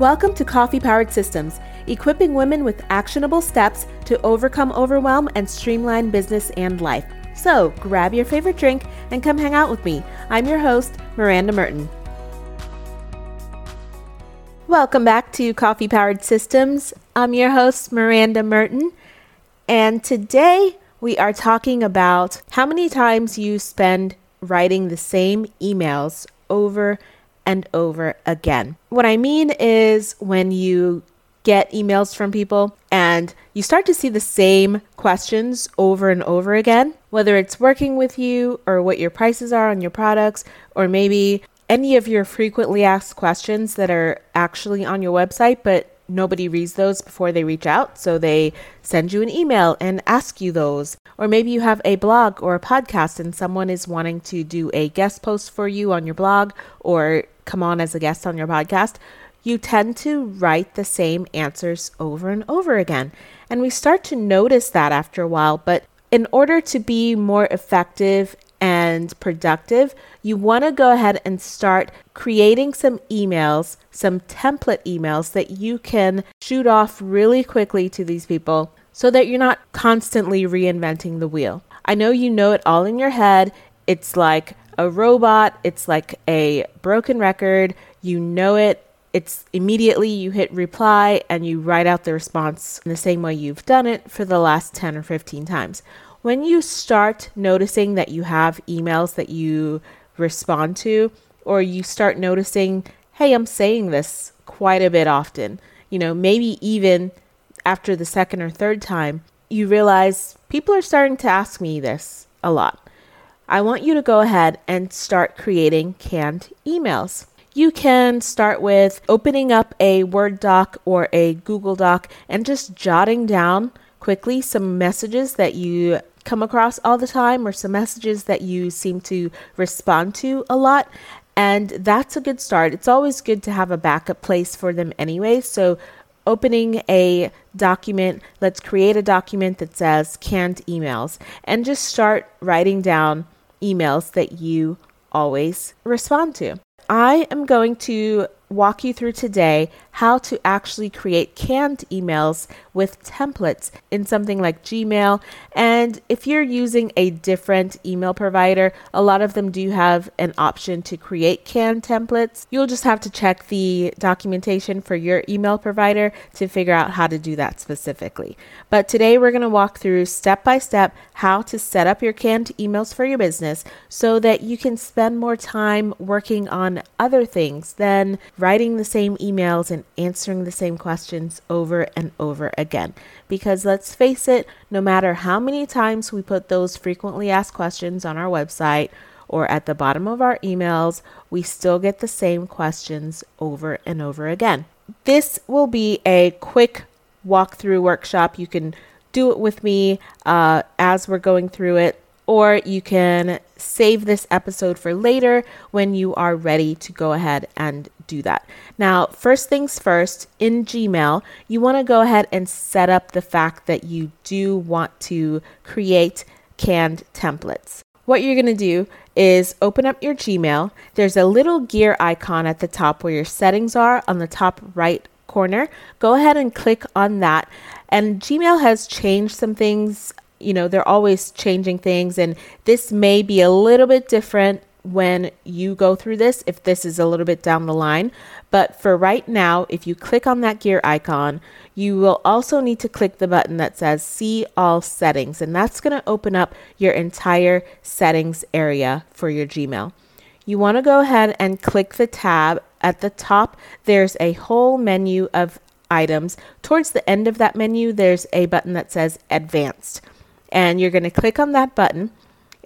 Welcome to Coffee Powered Systems, equipping women with actionable steps to overcome overwhelm and streamline business and life. So grab your favorite drink and come hang out with me. I'm your host, Miranda Merten. Welcome back to Coffee Powered Systems. I'm your host, Miranda Merten, and today we are talking about how many times you spend writing the same emails over and over again. What I mean is when you get emails from people and you start to see the same questions over and over again, whether it's working with you or what your prices are on your products, or maybe any of your frequently asked questions that are actually on your website, but nobody reads those before they reach out. So they send you an email and ask you those. Or maybe you have a blog or a podcast and someone is wanting to do a guest post for you on your blog or come on as a guest on your podcast. You tend to write the same answers over and over again. And we start to notice that after a while. But in order to be more effective and productive, you want to go ahead and start creating some emails, some template emails that you can shoot off really quickly to these people so that you're not constantly reinventing the wheel. I know you know it all in your head. It's like a robot, it's like a broken record. You know it. It's immediately you hit reply and you write out the response in the same way you've done it for the last 10 or 15 times. When you start noticing that you have emails that you respond to, or you start noticing, hey, I'm saying this quite a bit often, you know, maybe even after the second or third time, you realize people are starting to ask me this a lot. I want you to go ahead and start creating canned emails. You can start with opening up a Word doc or a Google Doc and just jotting down quickly some messages that you come across all the time or some messages that you seem to respond to a lot. And that's a good start. It's always good to have a backup place for them anyway. So, opening a document, let's create a document that says canned emails and just start writing down emails that you always respond to. I am going to walk you through today how to actually create canned emails with templates in something like Gmail. And if you're using a different email provider, a lot of them do have an option to create canned templates. You'll just have to check the documentation for your email provider to figure out how to do that specifically. But today we're going to walk through step by step how to set up your canned emails for your business so that you can spend more time working on other things than writing the same emails and answering the same questions over and over again. Because let's face it, no matter how many times we put those frequently asked questions on our website or at the bottom of our emails, we still get the same questions over and over again. This will be a quick walkthrough workshop. You can do it with me uh, as we're going through it or you can save this episode for later when you are ready to go ahead and do that. Now, first things first, in Gmail, you want to go ahead and set up the fact that you do want to create canned templates. What you're going to do is open up your Gmail. There's a little gear icon at the top where your settings are on the top right corner. Go ahead and click on that. And Gmail has changed some things you know, they're always changing things. And this may be a little bit different when you go through this, if this is a little bit down the line. But for right now, if you click on that gear icon, you will also need to click the button that says See All Settings, and that's going to open up your entire settings area for your Gmail. You want to go ahead and click the tab. At the top, there's a whole menu of items. Towards the end of that menu, there's a button that says Advanced and you're going to click on that button.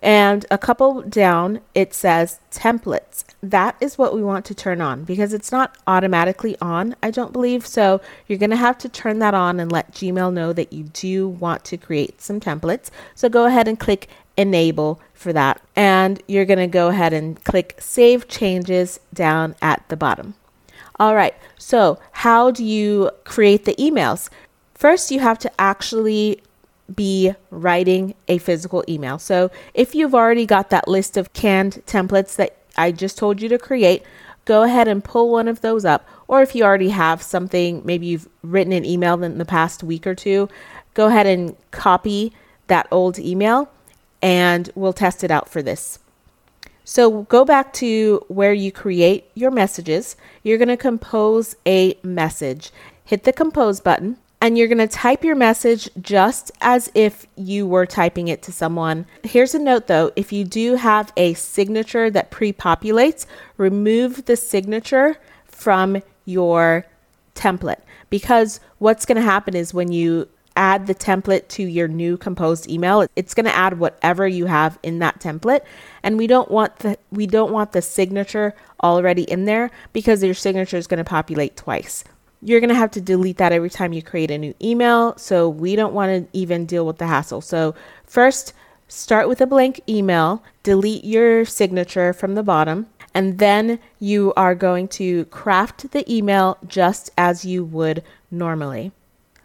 And a couple down, it says templates. That is what we want to turn on because it's not automatically on, I don't believe. So you're going to have to turn that on and let Gmail know that you do want to create some templates. So go ahead and click enable for that. And you're going to go ahead and click save changes down at the bottom. All right, so how do you create the emails? First, you have to actually be writing a physical email. So if you've already got that list of canned templates that I just told you to create, go ahead and pull one of those up. Or if you already have something, maybe you've written an email in the past week or two, go ahead and copy that old email and we'll test it out for this. So go back to where you create your messages. You're going to compose a message. Hit the compose button and you're going to type your message just as if you were typing it to someone. Here's a note though. If you do have a signature that pre populates, remove the signature from your template. Because what's going to happen is when you add the template to your new composed email it's going to add whatever you have in that template. And we don't want the we don't want the signature already in there because your signature is going to populate twice you're going to have to delete that every time you create a new email. So we don't want to even deal with the hassle. So, first, start with a blank email, delete your signature from the bottom, and then you are going to craft the email just as you would normally.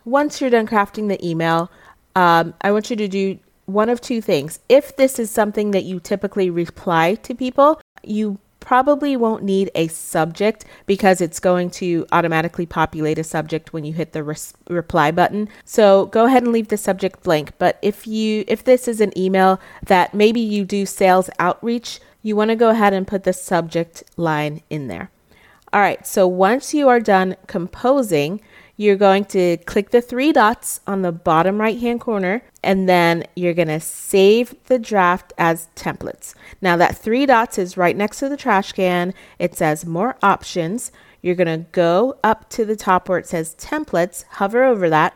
Once you're done crafting the email, um, I want you to do one of two things. If this is something that you typically reply to people, you probably won't need a subject because it's going to automatically populate a subject when you hit the res- reply button. So go ahead and leave the subject blank. But if you if this is an email that maybe you do sales outreach, you want to go ahead and put the subject line in there. All right, so once you are done composing, you're going to click the three dots on the bottom right hand corner and then you're going to save the draft as templates. Now, that three dots is right next to the trash can. It says more options. You're going to go up to the top where it says templates, hover over that,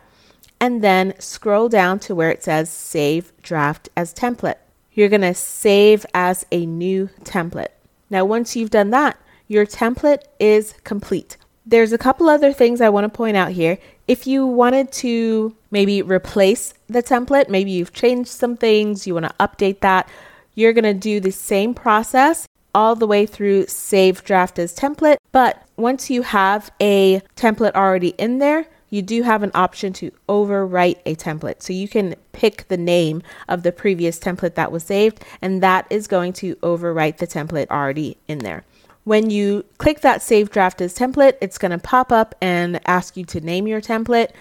and then scroll down to where it says save draft as template. You're going to save as a new template. Now, once you've done that, your template is complete. There's a couple other things I want to point out here. If you wanted to maybe replace the template, maybe you've changed some things, you want to update that, you're going to do the same process all the way through save draft as template. But once you have a template already in there, you do have an option to overwrite a template. So you can pick the name of the previous template that was saved, and that is going to overwrite the template already in there. When you click that Save Draft as Template, it's going to pop up and ask you to name your template.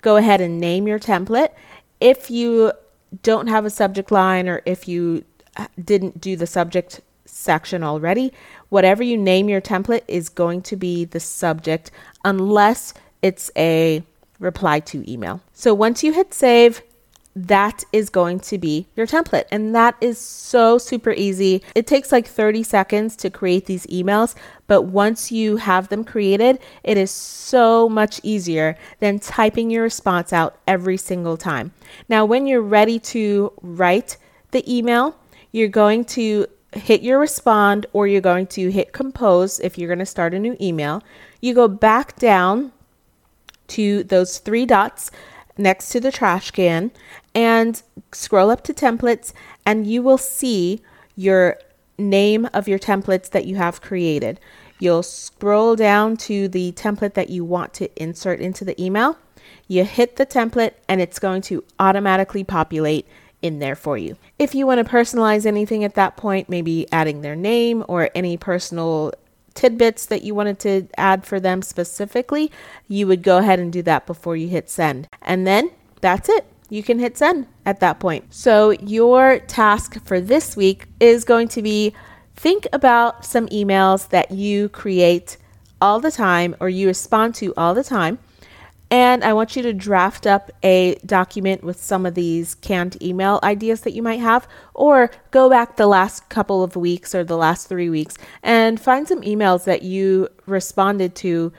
Go ahead and name your template. If you don't have a subject line or if you uh, didn't do the subject section already, whatever you name your template is going to be the subject unless it's a reply to email. So once you hit save, that is going to be your template. And that is so super easy. It takes like 30 seconds to create these emails, but once you have them created, it is so much easier than typing your response out every single time. Now, when you're ready to write the email, you're going to hit your respond or you're going to hit compose if you're going to start a new email. You go back down to those three dots next to the trash can and scroll up to templates, and you will see your name of your templates that you have created. You'll scroll down to the template that you want to insert into the email. You hit the template, and it's going to automatically populate in there for you. If you want to personalize anything at that point, maybe adding their name or any personal tidbits that you wanted to add for them specifically, you would go ahead and do that before you hit send. And then that's it. You can hit send at that point. So, your task for this week is going to be think about some emails that you create all the time or you respond to all the time and I want you to draft up a document with some of these canned email ideas that you might have, or go back the last couple of weeks or the last three weeks and find some emails that you responded to,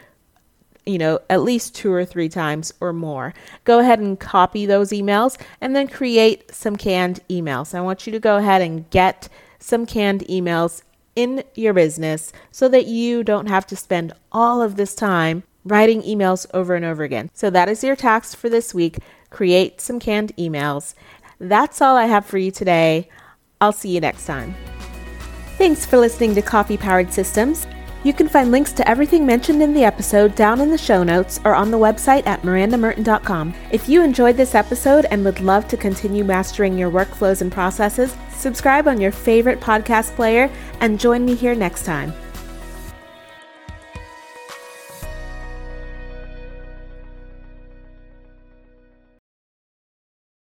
you know, at least two or three times or more. Go ahead and copy those emails and then create some canned emails. I want you to go ahead and get some canned emails in your business so that you don't have to spend all of this time writing emails over and over again. So that is your task for this week. Create some canned emails. That's all I have for you today. I'll see you next time. Thanks for listening to Coffee Powered Systems. You can find links to everything mentioned in the episode down in the show notes or on the website at mirandamerten.com. If you enjoyed this episode and would love to continue mastering your workflows and processes, subscribe on your favorite podcast player and join me here next time.